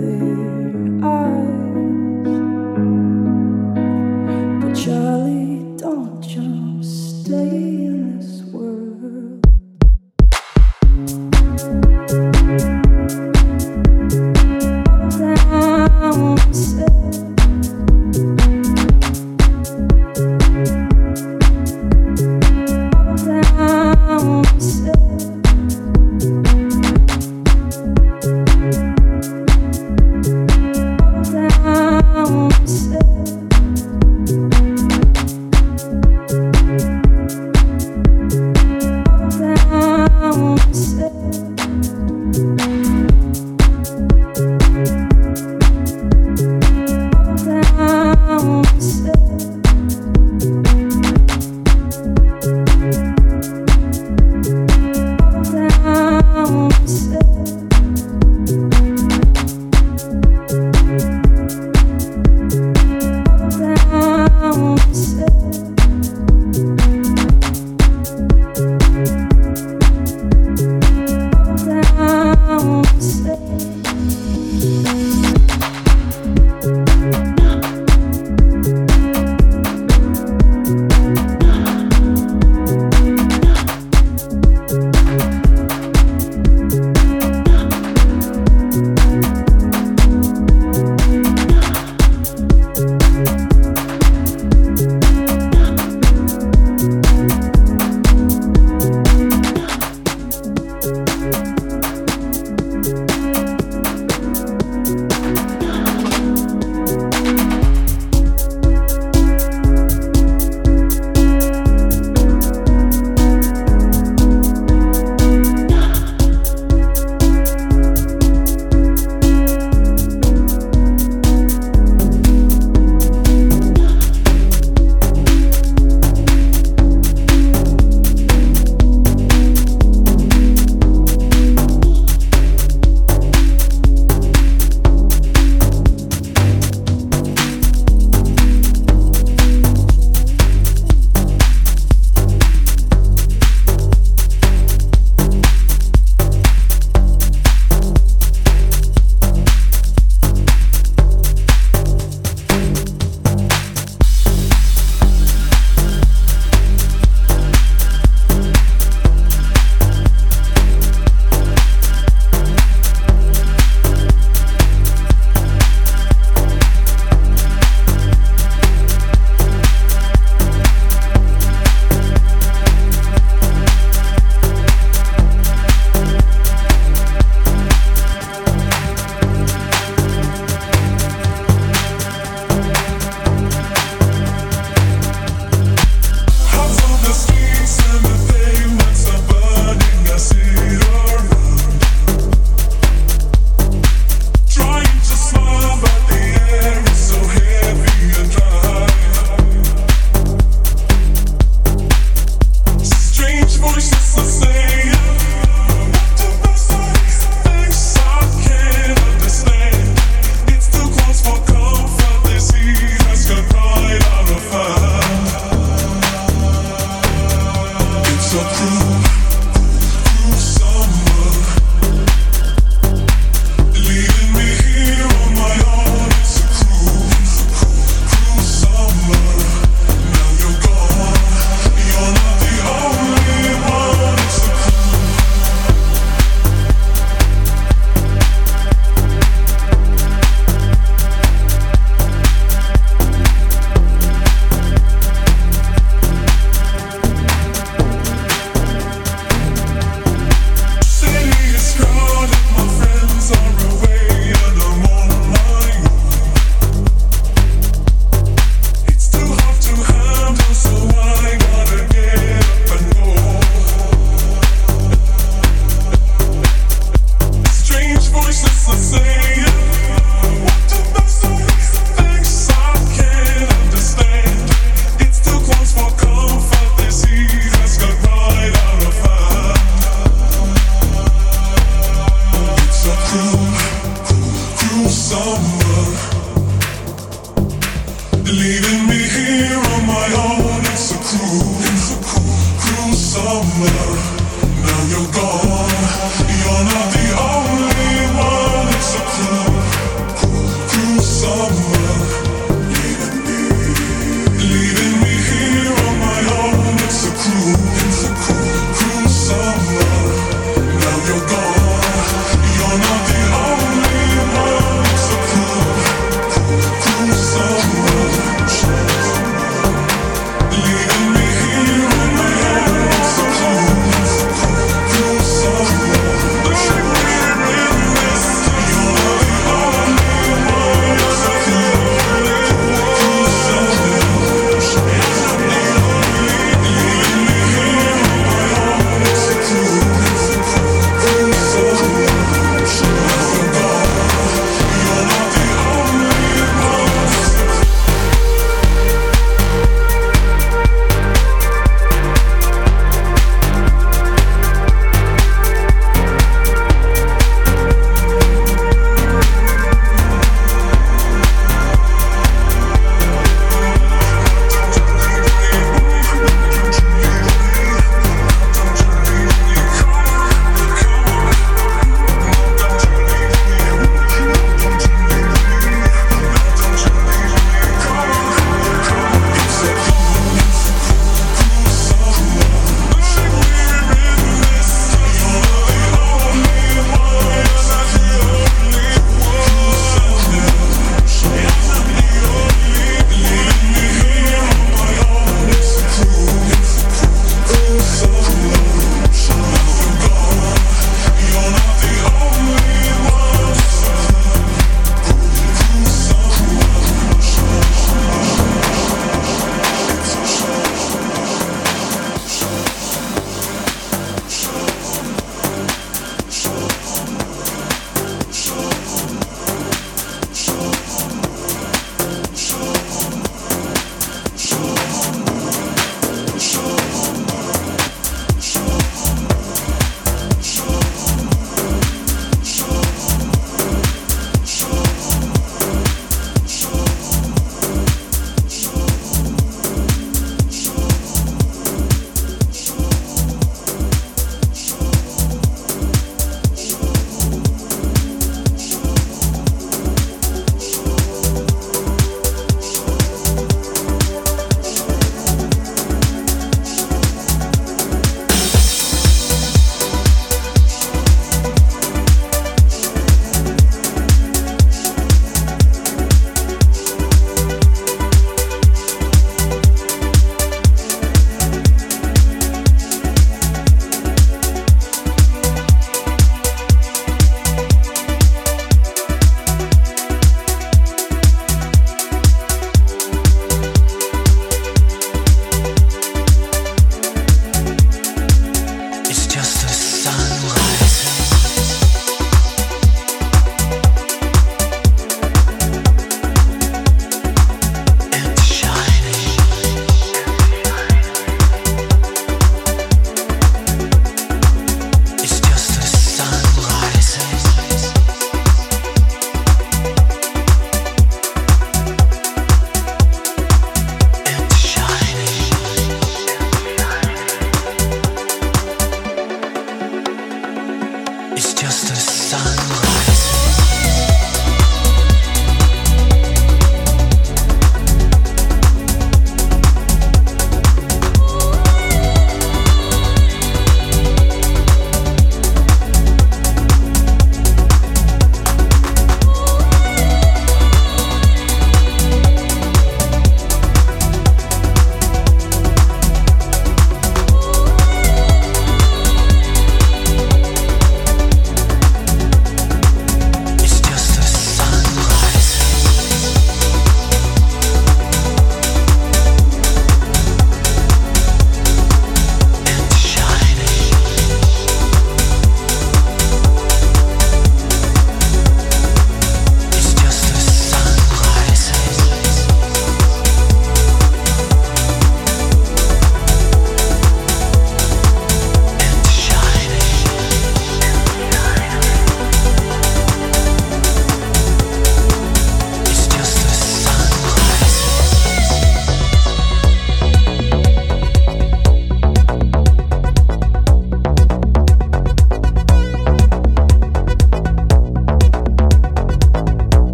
their eyes.